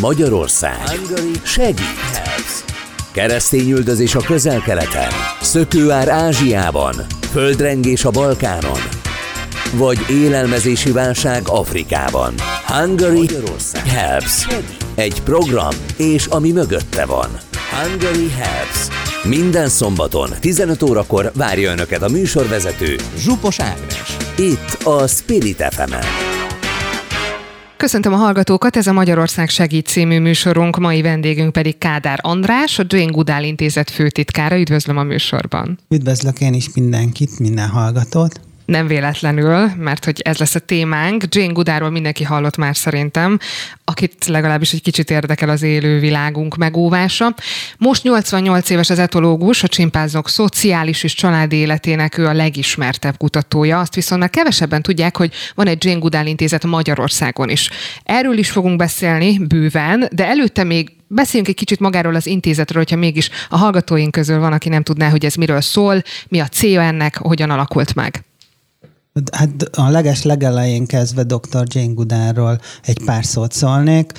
Magyarország segít. Keresztényüldözés a közel-keleten, szökőár Ázsiában, földrengés a Balkánon, vagy élelmezési válság Afrikában. Hungary Helps. Egy program, és ami mögötte van. Hungary Helps. Minden szombaton 15 órakor várja Önöket a műsorvezető Zsupos Ágnes. Itt a Spirit fm -en. Köszöntöm a hallgatókat, ez a Magyarország Segít című műsorunk, mai vendégünk pedig Kádár András, a Jane Goodall Intézet főtitkára. Üdvözlöm a műsorban. Üdvözlök én is mindenkit, minden hallgatót nem véletlenül, mert hogy ez lesz a témánk. Jane Goodáról mindenki hallott már szerintem, akit legalábbis egy kicsit érdekel az élő világunk megóvása. Most 88 éves az etológus, a csimpázok szociális és családi életének ő a legismertebb kutatója. Azt viszont már kevesebben tudják, hogy van egy Jane Goodall intézet Magyarországon is. Erről is fogunk beszélni bőven, de előtte még Beszéljünk egy kicsit magáról az intézetről, hogyha mégis a hallgatóink közül van, aki nem tudná, hogy ez miről szól, mi a célja ennek, hogyan alakult meg. Hát a leges legelején kezdve dr. Jane Goodánról egy pár szót szólnék.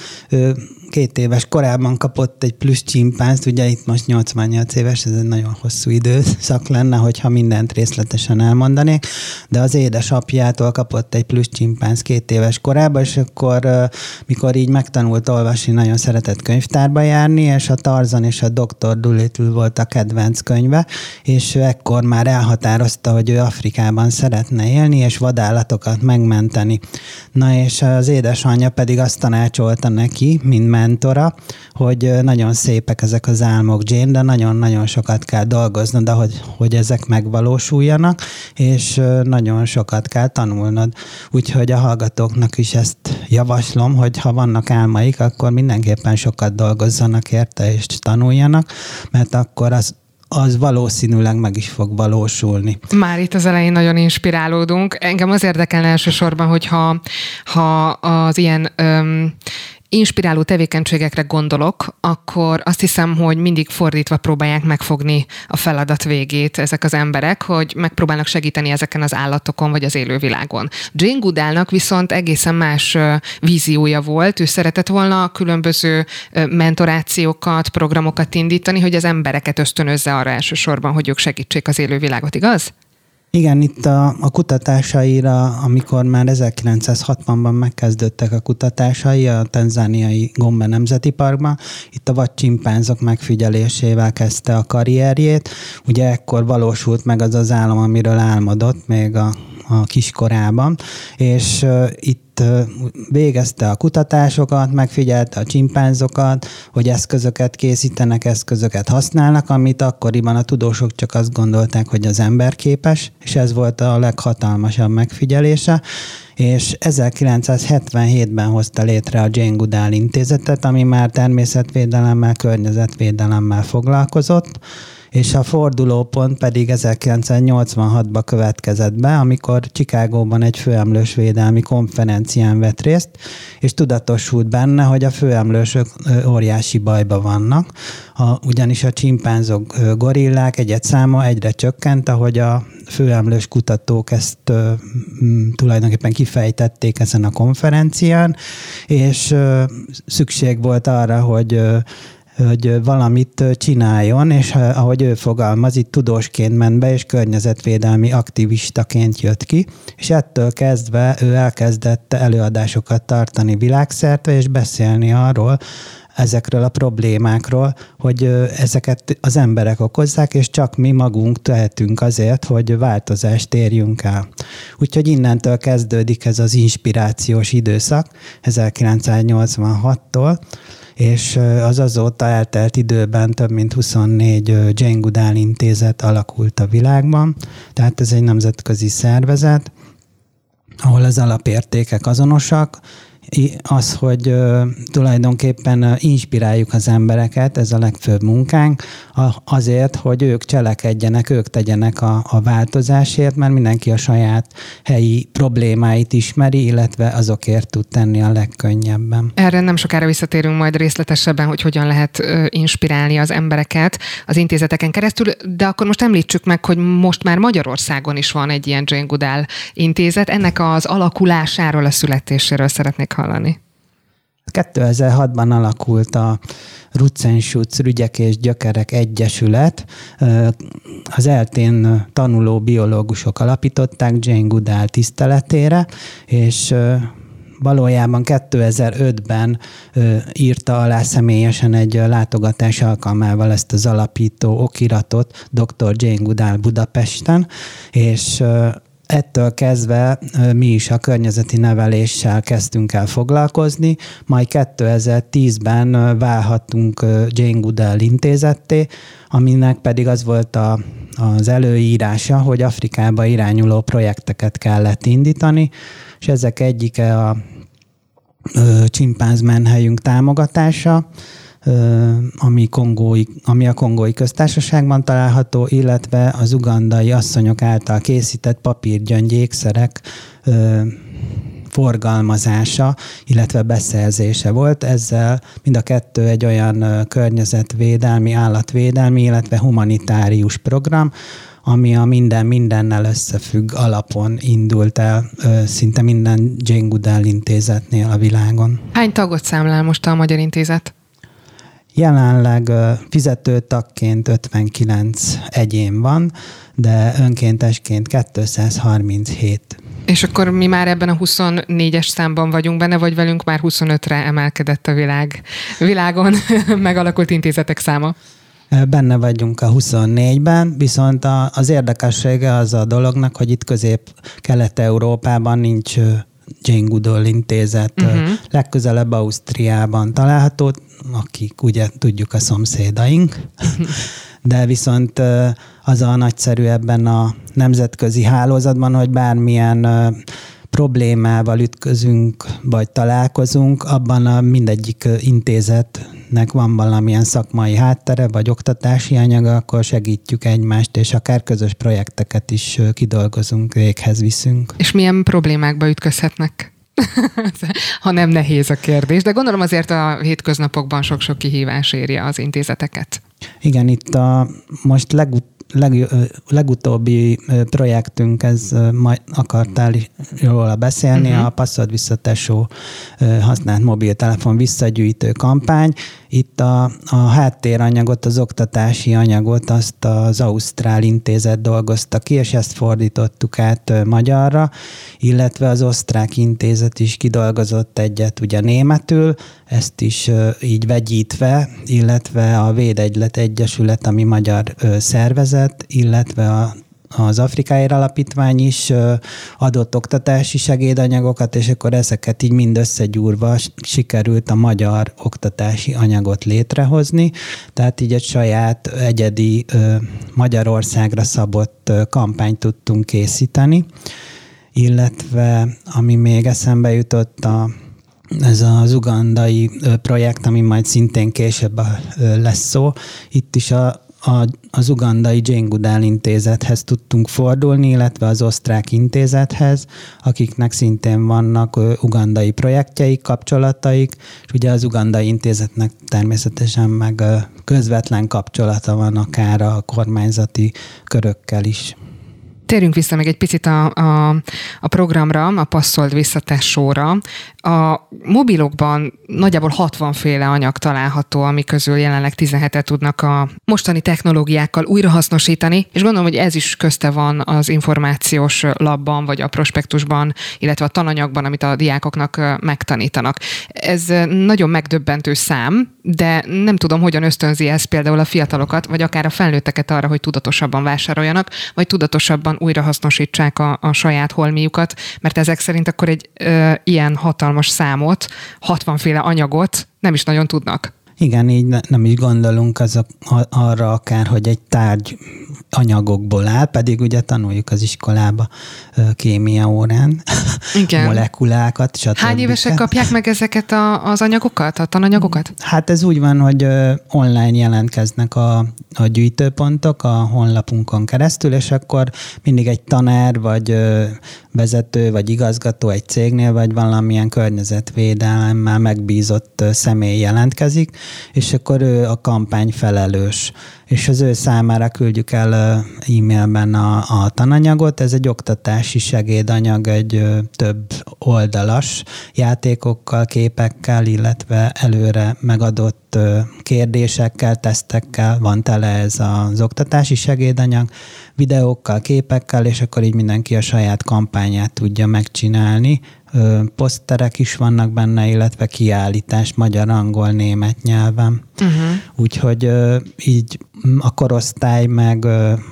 Két éves korában kapott egy plusz csimpánzt, ugye itt most 88 éves, ez egy nagyon hosszú időszak lenne, hogyha mindent részletesen elmondanék, de az édesapjától kapott egy plusz csimpánzt két éves korában, és akkor, mikor így megtanult olvasni, nagyon szeretett könyvtárba járni, és a Tarzan és a Dr. Dolittle volt a kedvenc könyve, és ekkor már elhatározta, hogy ő Afrikában szeretne élni, és vadállatokat megmenteni. Na és az édesanyja pedig azt tanácsolta neki, mint mentora, hogy nagyon szépek ezek az álmok, Jane, de nagyon-nagyon sokat kell dolgoznod, hogy, hogy ezek megvalósuljanak, és nagyon sokat kell tanulnod. Úgyhogy a hallgatóknak is ezt javaslom, hogy ha vannak álmaik, akkor mindenképpen sokat dolgozzanak érte és tanuljanak, mert akkor az az valószínűleg meg is fog valósulni. Már itt az elején nagyon inspirálódunk. Engem az érdekelne elsősorban, hogyha ha az ilyen öm, inspiráló tevékenységekre gondolok, akkor azt hiszem, hogy mindig fordítva próbálják megfogni a feladat végét ezek az emberek, hogy megpróbálnak segíteni ezeken az állatokon vagy az élővilágon. Jane Goodallnak viszont egészen más víziója volt, ő szeretett volna különböző mentorációkat, programokat indítani, hogy az embereket ösztönözze arra elsősorban, hogy ők segítsék az élővilágot, igaz? Igen, itt a, a kutatásaira, amikor már 1960-ban megkezdődtek a kutatásai a tanzániai Gombe Nemzeti Parkban, itt a vadcsimpánzok megfigyelésével kezdte a karrierjét. Ugye ekkor valósult meg az az álom, amiről álmodott még a, a kiskorában, és uh, itt végezte a kutatásokat, megfigyelte a csimpánzokat, hogy eszközöket készítenek, eszközöket használnak, amit akkoriban a tudósok csak azt gondolták, hogy az ember képes, és ez volt a leghatalmasabb megfigyelése. És 1977-ben hozta létre a Jane Goodall intézetet, ami már természetvédelemmel, környezetvédelemmel foglalkozott, és a fordulópont pedig 1986-ban következett be, amikor Csikágóban egy főemlős védelmi konferencián vett részt, és tudatosult benne, hogy a főemlősök óriási bajba vannak, a, ugyanis a csimpánzok, gorillák egyet száma egyre csökkent, ahogy a főemlős kutatók ezt ö, tulajdonképpen kifejtették ezen a konferencián, és ö, szükség volt arra, hogy ö, hogy valamit csináljon, és ahogy ő fogalmaz, itt tudósként ment be, és környezetvédelmi aktivistaként jött ki, és ettől kezdve ő elkezdett előadásokat tartani világszerte, és beszélni arról, ezekről a problémákról, hogy ezeket az emberek okozzák, és csak mi magunk tehetünk azért, hogy változást érjünk el. Úgyhogy innentől kezdődik ez az inspirációs időszak 1986-tól, és az azóta eltelt időben több mint 24 Jane Goodall intézet alakult a világban, tehát ez egy nemzetközi szervezet, ahol az alapértékek azonosak, az, hogy tulajdonképpen inspiráljuk az embereket, ez a legfőbb munkánk, azért, hogy ők cselekedjenek, ők tegyenek a, a változásért, mert mindenki a saját helyi problémáit ismeri, illetve azokért tud tenni a legkönnyebben. Erre nem sokára visszatérünk majd részletesebben, hogy hogyan lehet inspirálni az embereket az intézeteken keresztül, de akkor most említsük meg, hogy most már Magyarországon is van egy ilyen Jane Goodall intézet. Ennek az alakulásáról, a születéséről szeretnék hallani. 2006-ban alakult a Rutzenschutz Rügyek és Gyökerek Egyesület. Az eltén tanuló biológusok alapították Jane Goodall tiszteletére, és valójában 2005-ben írta alá személyesen egy látogatás alkalmával ezt az alapító okiratot dr. Jane Goodall Budapesten, és ettől kezdve mi is a környezeti neveléssel kezdtünk el foglalkozni, majd 2010-ben válhattunk Jane Goodall intézetté, aminek pedig az volt a, az előírása, hogy Afrikába irányuló projekteket kellett indítani, és ezek egyike a csimpánzmenhelyünk támogatása, ami, kongói, ami a kongói köztársaságban található, illetve az ugandai asszonyok által készített papírgyöngyékszerek forgalmazása, illetve beszerzése volt. Ezzel mind a kettő egy olyan környezetvédelmi, állatvédelmi, illetve humanitárius program, ami a minden mindennel összefügg alapon indult el szinte minden Jane Goodall intézetnél a világon. Hány tagot számlál most a Magyar Intézet? Jelenleg fizetőtagként 59 egyén van, de önkéntesként 237. És akkor mi már ebben a 24-es számban vagyunk benne, vagy velünk már 25-re emelkedett a világ, világon megalakult intézetek száma? Benne vagyunk a 24-ben, viszont az érdekessége az a dolognak, hogy itt közép-kelet-európában nincs Jane Goodall intézet, uh-huh. legközelebb Ausztriában található, akik ugye tudjuk a szomszédaink, de viszont az a nagyszerű ebben a nemzetközi hálózatban, hogy bármilyen problémával ütközünk, vagy találkozunk, abban a mindegyik intézetnek van valamilyen szakmai háttere, vagy oktatási anyaga, akkor segítjük egymást, és akár közös projekteket is kidolgozunk, véghez viszünk. És milyen problémákba ütközhetnek? ha nem nehéz a kérdés, de gondolom azért a hétköznapokban sok-sok kihívás érje az intézeteket. Igen, itt a most legut- leg, legutóbbi projektünk, ez majd akartál róla beszélni, uh-huh. a passzad visszatesó használt mobiltelefon visszagyűjtő kampány. Itt a, a háttéranyagot, az oktatási anyagot azt az Ausztrál Intézet dolgozta ki, és ezt fordítottuk át magyarra, illetve az Osztrák Intézet is kidolgozott egyet ugye németül, ezt is így vegyítve, illetve a Védegylet Egyesület, ami magyar szervezet, illetve a az Afrikáért Alapítvány is adott oktatási segédanyagokat, és akkor ezeket így mind összegyúrva sikerült a magyar oktatási anyagot létrehozni. Tehát így egy saját egyedi Magyarországra szabott kampányt tudtunk készíteni, illetve ami még eszembe jutott a ez az ugandai projekt, ami majd szintén később lesz szó. Itt is a, a, az ugandai Jane Goodall intézethez tudtunk fordulni, illetve az osztrák intézethez, akiknek szintén vannak ugandai projektjeik, kapcsolataik, és ugye az ugandai intézetnek természetesen meg közvetlen kapcsolata van akár a kormányzati körökkel is. Térjünk vissza még egy picit a, a, a programra, a passzold visszatessóra. A mobilokban nagyjából 60 féle anyag található, ami közül jelenleg 17-et tudnak a mostani technológiákkal újrahasznosítani, és gondolom, hogy ez is közte van az információs labban, vagy a prospektusban, illetve a tananyagban, amit a diákoknak megtanítanak. Ez nagyon megdöbbentő szám, de nem tudom, hogyan ösztönzi ez például a fiatalokat, vagy akár a felnőtteket arra, hogy tudatosabban vásároljanak, vagy tudatosabban újrahasznosítsák a, a saját holmiukat, mert ezek szerint akkor egy ö, ilyen hatalmas számot, 60 féle anyagot nem is nagyon tudnak. Igen, így ne, nem is gondolunk az a, arra akár, hogy egy tárgy anyagokból áll, pedig ugye tanuljuk az iskolába kémia órán, Igen. molekulákat, stb. Hány évesek kapják meg ezeket a, az anyagokat, a tananyagokat? Hát ez úgy van, hogy online jelentkeznek a, a gyűjtőpontok a honlapunkon keresztül, és akkor mindig egy tanár, vagy vezető, vagy igazgató egy cégnél, vagy valamilyen környezetvédelemmel megbízott személy jelentkezik, és akkor ő a kampány felelős és az ő számára küldjük el e-mailben a, a tananyagot. Ez egy oktatási segédanyag, egy több oldalas játékokkal, képekkel, illetve előre megadott kérdésekkel, tesztekkel van tele ez az oktatási segédanyag, videókkal, képekkel, és akkor így mindenki a saját kampányát tudja megcsinálni, poszterek is vannak benne, illetve kiállítás magyar, angol, német nyelven. Uh-huh. Úgyhogy így a korosztály meg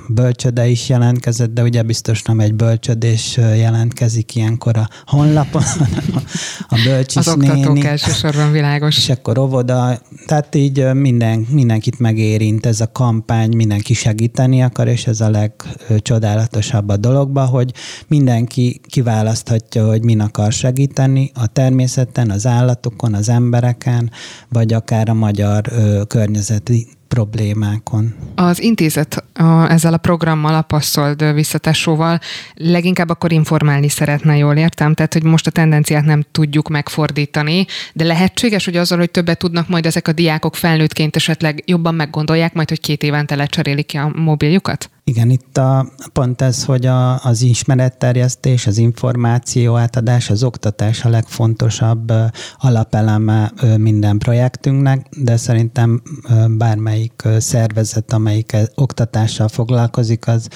bölcsöde is jelentkezett, de ugye biztos nem egy bölcsödés jelentkezik ilyenkor a honlapon, hanem a bölcsis Az néni. oktatók elsősorban világos. És akkor óvoda, tehát így minden, mindenkit megérint ez a kampány, mindenki segíteni akar, és ez a legcsodálatosabb a dologban, hogy mindenki kiválaszthatja, hogy min akar segíteni, a természeten, az állatokon, az embereken, vagy akár a magyar ö, környezeti problémákon. Az intézet a, ezzel a programmal, a passzold visszatásóval leginkább akkor informálni szeretne, jól értem? Tehát, hogy most a tendenciát nem tudjuk megfordítani, de lehetséges, hogy azzal, hogy többet tudnak majd ezek a diákok felnőttként esetleg jobban meggondolják majd, hogy két évente lecserélik ki a mobiljukat? Igen, itt a, pont ez, hogy a, az ismeretterjesztés, az információ átadás, az oktatás a legfontosabb alapeleme minden projektünknek, de szerintem bármelyik szervezet, amelyik e, oktatással foglalkozik, az,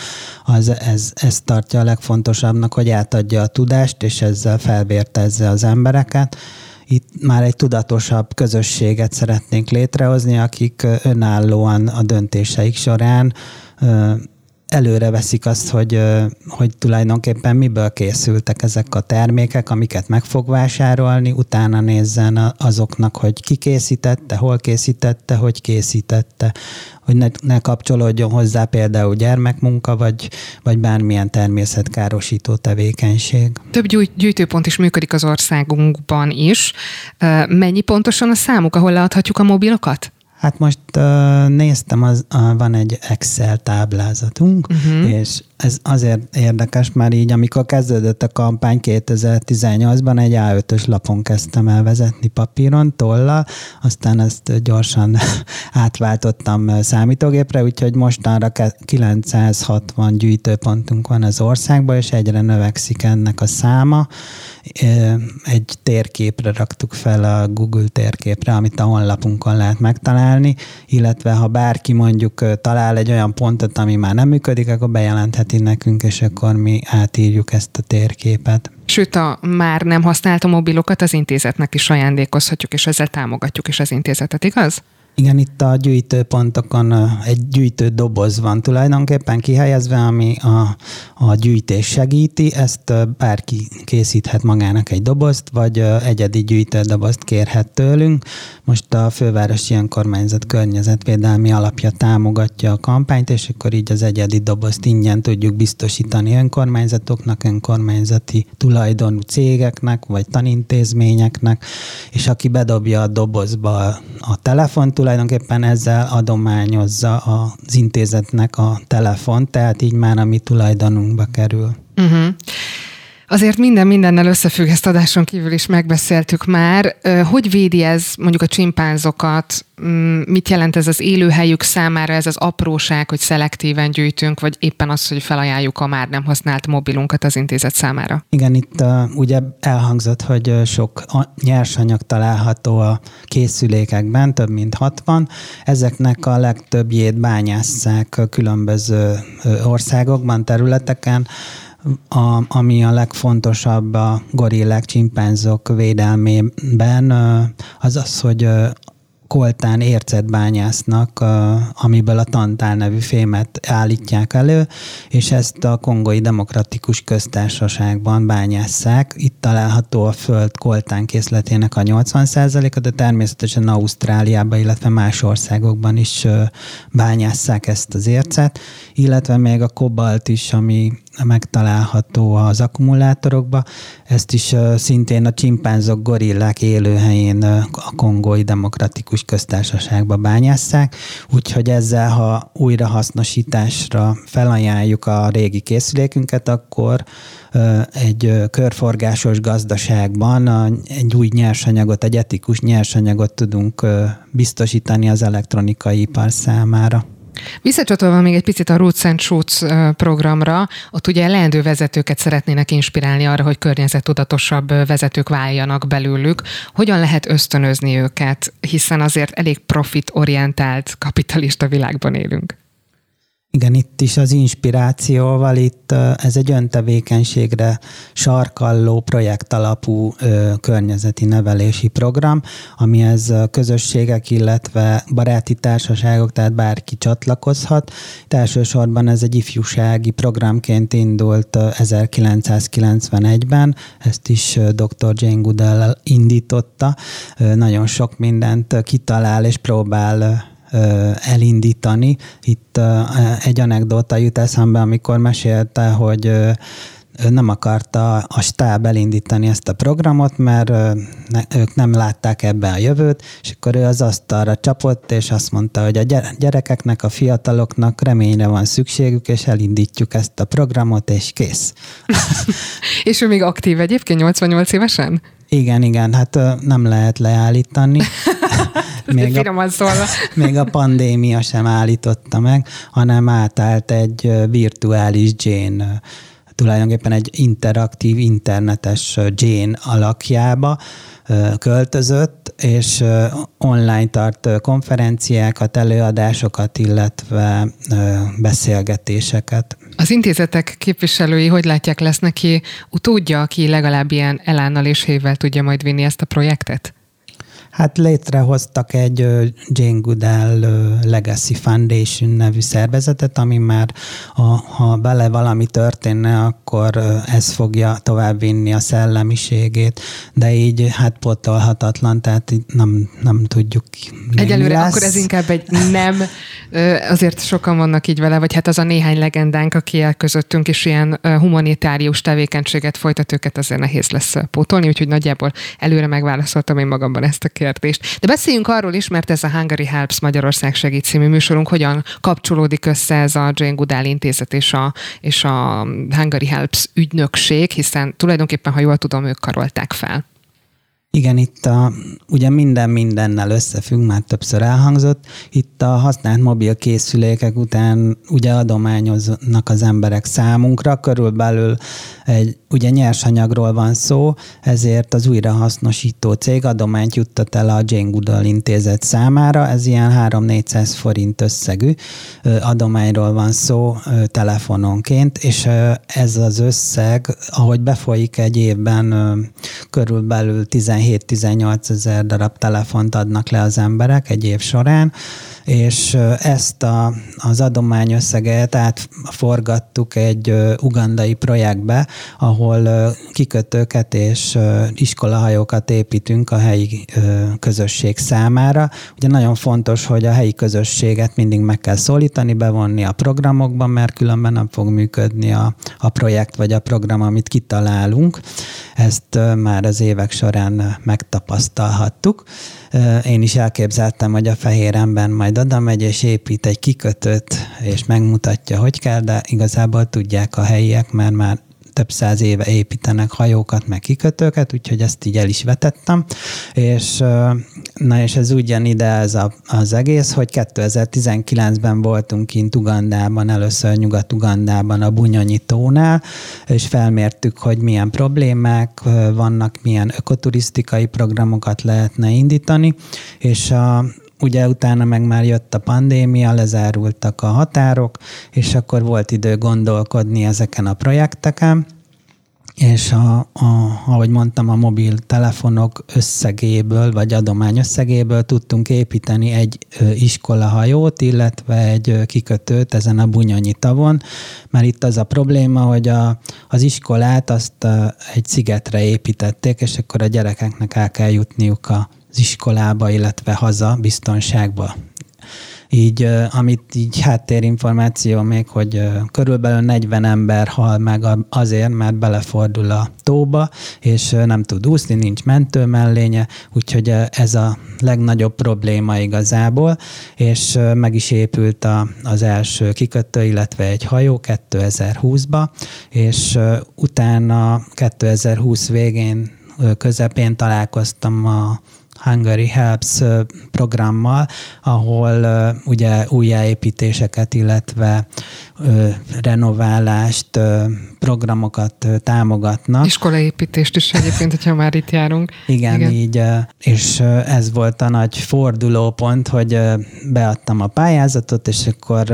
az ez, ez tartja a legfontosabbnak, hogy átadja a tudást, és ezzel felvértezze az embereket. Itt már egy tudatosabb közösséget szeretnénk létrehozni, akik önállóan a döntéseik során előre veszik azt, hogy, hogy tulajdonképpen miből készültek ezek a termékek, amiket meg fog vásárolni, utána nézzen azoknak, hogy ki készítette, hol készítette, hogy készítette, hogy ne, ne kapcsolódjon hozzá például gyermekmunka, vagy, vagy bármilyen természetkárosító tevékenység. Több gyűjtőpont is működik az országunkban is. Mennyi pontosan a számuk, ahol leadhatjuk a mobilokat? Hát most uh, néztem, az, uh, van egy Excel táblázatunk, uh-huh. és ez azért érdekes, mert így amikor kezdődött a kampány 2018-ban egy A5-ös lapon kezdtem el vezetni papíron, tolla, aztán ezt gyorsan átváltottam számítógépre, úgyhogy mostanra 960 gyűjtőpontunk van az országban, és egyre növekszik ennek a száma. Egy térképre raktuk fel a Google térképre, amit a honlapunkon lehet megtalálni, illetve ha bárki mondjuk talál egy olyan pontot, ami már nem működik, akkor bejelentheti nekünk, és akkor mi átírjuk ezt a térképet. Sőt, a már nem használt mobilokat az intézetnek is ajándékozhatjuk, és ezzel támogatjuk is az intézetet, igaz? Igen, itt a gyűjtőpontokon egy gyűjtő doboz van tulajdonképpen kihelyezve, ami a, a gyűjtés segíti. Ezt bárki készíthet magának egy dobozt, vagy egyedi gyűjtődobozt kérhet tőlünk. Most a Fővárosi Önkormányzat Környezetvédelmi Alapja támogatja a kampányt, és akkor így az egyedi dobozt ingyen tudjuk biztosítani önkormányzatoknak, önkormányzati tulajdonú cégeknek, vagy tanintézményeknek, és aki bedobja a dobozba a telefont, tulajdonképpen ezzel adományozza az intézetnek a telefon, tehát így már a mi tulajdonunkba kerül. Uh-huh. Azért minden mindennel összefügg, ezt adáson kívül is megbeszéltük már. Hogy védi ez mondjuk a csimpánzokat? Mm, mit jelent ez az élőhelyük számára, ez az apróság, hogy szelektíven gyűjtünk, vagy éppen az, hogy felajánljuk a már nem használt mobilunkat az intézet számára? Igen, itt uh, ugye elhangzott, hogy sok nyersanyag található a készülékekben, több mint 60. Ezeknek a legtöbbjét bányásszák különböző országokban, területeken a, ami a legfontosabb a gorillák, csimpánzok védelmében, az az, hogy koltán ércet bányásznak, amiből a tantál nevű fémet állítják elő, és ezt a Kongói Demokratikus Köztársaságban bányásszák. Itt található a föld koltán készletének a 80%-a, de természetesen Ausztráliában, illetve más országokban is bányásszák ezt az ércet, illetve még a kobalt is, ami megtalálható az akkumulátorokba. Ezt is szintén a csimpánzok, gorillák élőhelyén a Kongói Demokratikus Köztársaságba bányásszák, úgyhogy ezzel, ha újrahasznosításra felajánljuk a régi készülékünket, akkor egy körforgásos gazdaságban egy új nyersanyagot, egy etikus nyersanyagot tudunk biztosítani az elektronikai ipar számára. Visszacsatolva még egy picit a Roots and Shoots programra, ott ugye leendő vezetőket szeretnének inspirálni arra, hogy környezettudatosabb vezetők váljanak belőlük. Hogyan lehet ösztönözni őket, hiszen azért elég profitorientált kapitalista világban élünk? Igen, itt is az inspirációval, itt ez egy öntevékenységre sarkalló projektalapú környezeti nevelési program, amihez közösségek, illetve baráti társaságok, tehát bárki csatlakozhat. Itt elsősorban ez egy ifjúsági programként indult 1991-ben, ezt is dr. Jane Goodell indította. Nagyon sok mindent kitalál és próbál elindítani. Itt egy anekdota jut eszembe, amikor mesélte, hogy nem akarta a stáb elindítani ezt a programot, mert ők nem látták ebbe a jövőt, és akkor ő az asztalra csapott, és azt mondta, hogy a gyerekeknek, a fiataloknak reményre van szükségük, és elindítjuk ezt a programot, és kész. és ő még aktív egyébként 88 évesen? Igen, igen, hát nem lehet leállítani. még, a, szólva. még a pandémia sem állította meg, hanem átállt egy virtuális Jane tulajdonképpen egy interaktív, internetes Jane alakjába költözött, és online tart konferenciákat, előadásokat, illetve beszélgetéseket. Az intézetek képviselői hogy látják, lesz neki utódja, aki legalább ilyen elánnal és hével tudja majd vinni ezt a projektet? Hát létrehoztak egy Jane Goodall Legacy Foundation nevű szervezetet, ami már a, ha bele valami történne, akkor ez fogja továbbvinni a szellemiségét, de így hát potolhatatlan, tehát nem, nem tudjuk. Egyelőre lesz. akkor ez inkább egy nem, azért sokan vannak így vele, vagy hát az a néhány legendánk, aki el közöttünk, és ilyen humanitárius tevékenységet folytat őket, azért nehéz lesz pótolni, úgyhogy nagyjából előre megválaszoltam én magamban ezt a kérdést kérdést. De beszéljünk arról is, mert ez a Hungary Helps Magyarország segít című műsorunk, hogyan kapcsolódik össze ez a Jane Goodall intézet és a, és a Hungary Helps ügynökség, hiszen tulajdonképpen, ha jól tudom, ők karolták fel. Igen, itt a, ugye minden mindennel összefügg, már többször elhangzott. Itt a használt mobil készülékek után ugye adományoznak az emberek számunkra, körülbelül egy, ugye nyersanyagról van szó, ezért az újrahasznosító cég adományt juttat el a Jane Goodall intézet számára, ez ilyen 3-400 forint összegű adományról van szó telefononként, és ez az összeg, ahogy befolyik egy évben körülbelül 17 17-18 ezer darab telefont adnak le az emberek egy év során, és ezt a, az adományösszeget átforgattuk egy ugandai projektbe, ahol kikötőket és iskolahajókat építünk a helyi közösség számára. Ugye nagyon fontos, hogy a helyi közösséget mindig meg kell szólítani, bevonni a programokban, mert különben nem fog működni a, a projekt vagy a program, amit kitalálunk. Ezt már az évek során megtapasztalhattuk. Én is elképzeltem, hogy a fehér ember majd oda megy és épít egy kikötőt, és megmutatja, hogy kell, de igazából tudják a helyiek, mert már több száz éve építenek hajókat, meg kikötőket, úgyhogy ezt így el is vetettem. És, na és ez úgy jön ide ez a, az egész, hogy 2019-ben voltunk kint Ugandában, először Nyugat-Ugandában a Bunyonyi tónál, és felmértük, hogy milyen problémák vannak, milyen ökoturisztikai programokat lehetne indítani, és a, ugye utána meg már jött a pandémia, lezárultak a határok, és akkor volt idő gondolkodni ezeken a projekteken, és a, a, ahogy mondtam, a mobiltelefonok összegéből, vagy adomány összegéből tudtunk építeni egy iskolahajót, illetve egy kikötőt ezen a Bunyonyi tavon, mert itt az a probléma, hogy a, az iskolát azt egy szigetre építették, és akkor a gyerekeknek el kell jutniuk a az iskolába, illetve haza biztonságba. Így, amit így háttérinformáció még, hogy körülbelül 40 ember hal meg azért, mert belefordul a tóba, és nem tud úszni, nincs mentő mellénye, úgyhogy ez a legnagyobb probléma igazából, és meg is épült a, az első kikötő, illetve egy hajó 2020-ba, és utána 2020 végén közepén találkoztam a Hungary Helps programmal, ahol ugye újjáépítéseket, illetve renoválást, programokat támogatnak. Iskolaépítést is egyébként, hogyha már itt járunk. Igen, Igen, így, és ez volt a nagy fordulópont, hogy beadtam a pályázatot, és akkor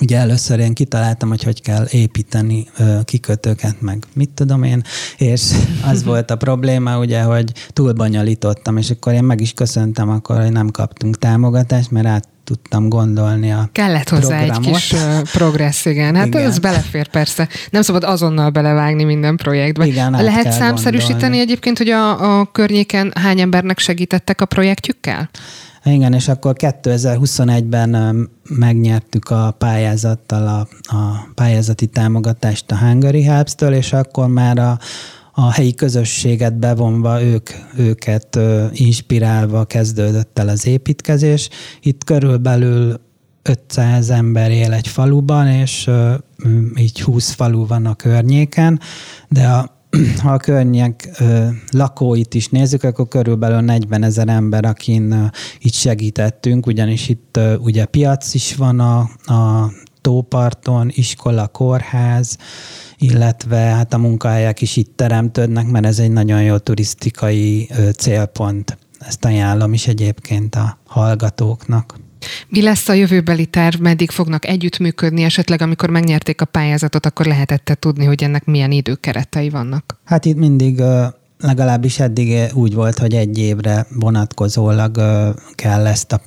Ugye először én kitaláltam, hogy hogy kell építeni kikötőket, meg mit tudom én, és az volt a probléma, ugye, hogy túlbonyolítottam, és akkor én meg is köszöntem akkor, hogy nem kaptunk támogatást, mert át tudtam gondolni a Kellett hozzá programot. egy kis progressz, igen. Hát igen. ez belefér persze. Nem szabad azonnal belevágni minden projektbe. Igen, Lehet számszerűsíteni gondolni. egyébként, hogy a, a környéken hány embernek segítettek a projektjükkel? Igen, és akkor 2021-ben megnyertük a pályázattal a, a pályázati támogatást a Hungary Helps-től, és akkor már a, a helyi közösséget bevonva ők, őket inspirálva kezdődött el az építkezés. Itt körülbelül 500 ember él egy faluban, és így 20 falu van a környéken, de a ha a környek ö, lakóit is nézzük, akkor körülbelül 40 ezer ember, akin itt segítettünk, ugyanis itt ugye piac is van a, a tóparton, iskola, kórház, illetve hát a munkahelyek is itt teremtődnek, mert ez egy nagyon jó turisztikai célpont. Ezt ajánlom is egyébként a hallgatóknak. Mi lesz a jövőbeli terv, meddig fognak együttműködni, esetleg amikor megnyerték a pályázatot, akkor lehetette tudni, hogy ennek milyen időkeretei vannak? Hát itt mindig legalábbis eddig úgy volt, hogy egy évre vonatkozólag kell ezt a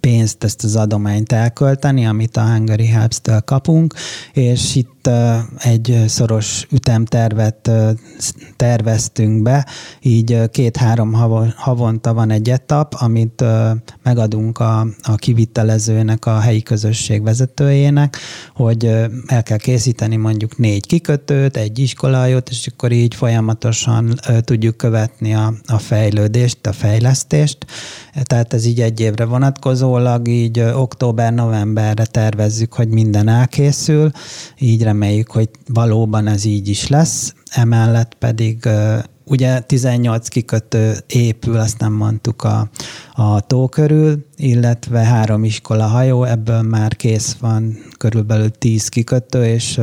pénzt, ezt az adományt elkölteni, amit a Hungary Helps-től kapunk, és itt egy szoros ütemtervet terveztünk be, így két-három havonta van egy etap, amit megadunk a, a kivitelezőnek, a helyi közösség vezetőjének, hogy el kell készíteni mondjuk négy kikötőt, egy iskolajót, és akkor így folyamatosan tudjuk követni a, a fejlődést, a fejlesztést. Tehát ez így egy évre vonatkozólag, így október-novemberre tervezzük, hogy minden elkészül, így reméljük, hogy valóban ez így is lesz. Emellett pedig ugye 18 kikötő épül, azt nem mondtuk a, a tó körül, illetve három iskola hajó, ebből már kész van körülbelül 10 kikötő, és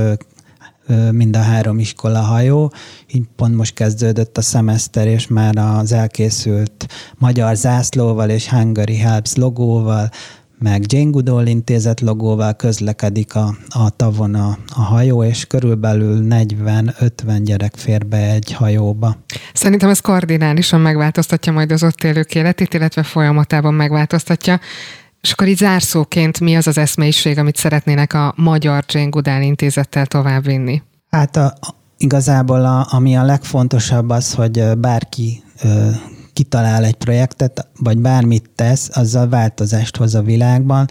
mind a három iskola hajó. Így pont most kezdődött a szemeszter, és már az elkészült magyar zászlóval és Hungary Helps logóval meg Jane Goodall intézet logóval közlekedik a, a tavon a, a hajó, és körülbelül 40-50 gyerek fér be egy hajóba. Szerintem ez kardinálisan megváltoztatja majd az ott élők életét, illetve folyamatában megváltoztatja. És akkor így zárszóként mi az az eszmélyiség, amit szeretnének a Magyar Jane Goodall intézettel továbbvinni? Hát a, igazából a, ami a legfontosabb az, hogy bárki kitalál egy projektet, vagy bármit tesz, azzal változást hoz a világban.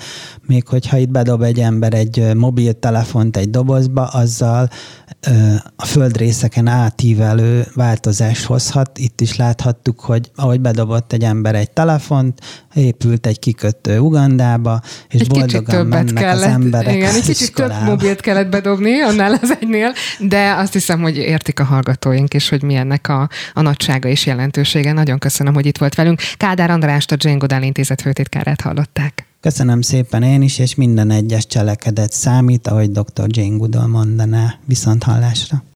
Még hogyha itt bedob egy ember egy mobiltelefont egy dobozba, azzal a földrészeken átívelő változást hozhat. Itt is láthattuk, hogy ahogy bedobott egy ember egy telefont, épült egy kikötő Ugandába, és egy boldogan mennek kellett, az emberek Igen, egy kicsit több mobilt kellett bedobni annál az egynél, de azt hiszem, hogy értik a hallgatóink is, hogy milyennek a, a nagysága és jelentősége. Nagyon köszönöm, hogy itt volt velünk. Kádár Andrást, a Jane Goodall Intézet főtitkárát hallották. Köszönöm szépen én is, és minden egyes cselekedet számít, ahogy dr. Jane Goodall mondaná. Viszont hallásra.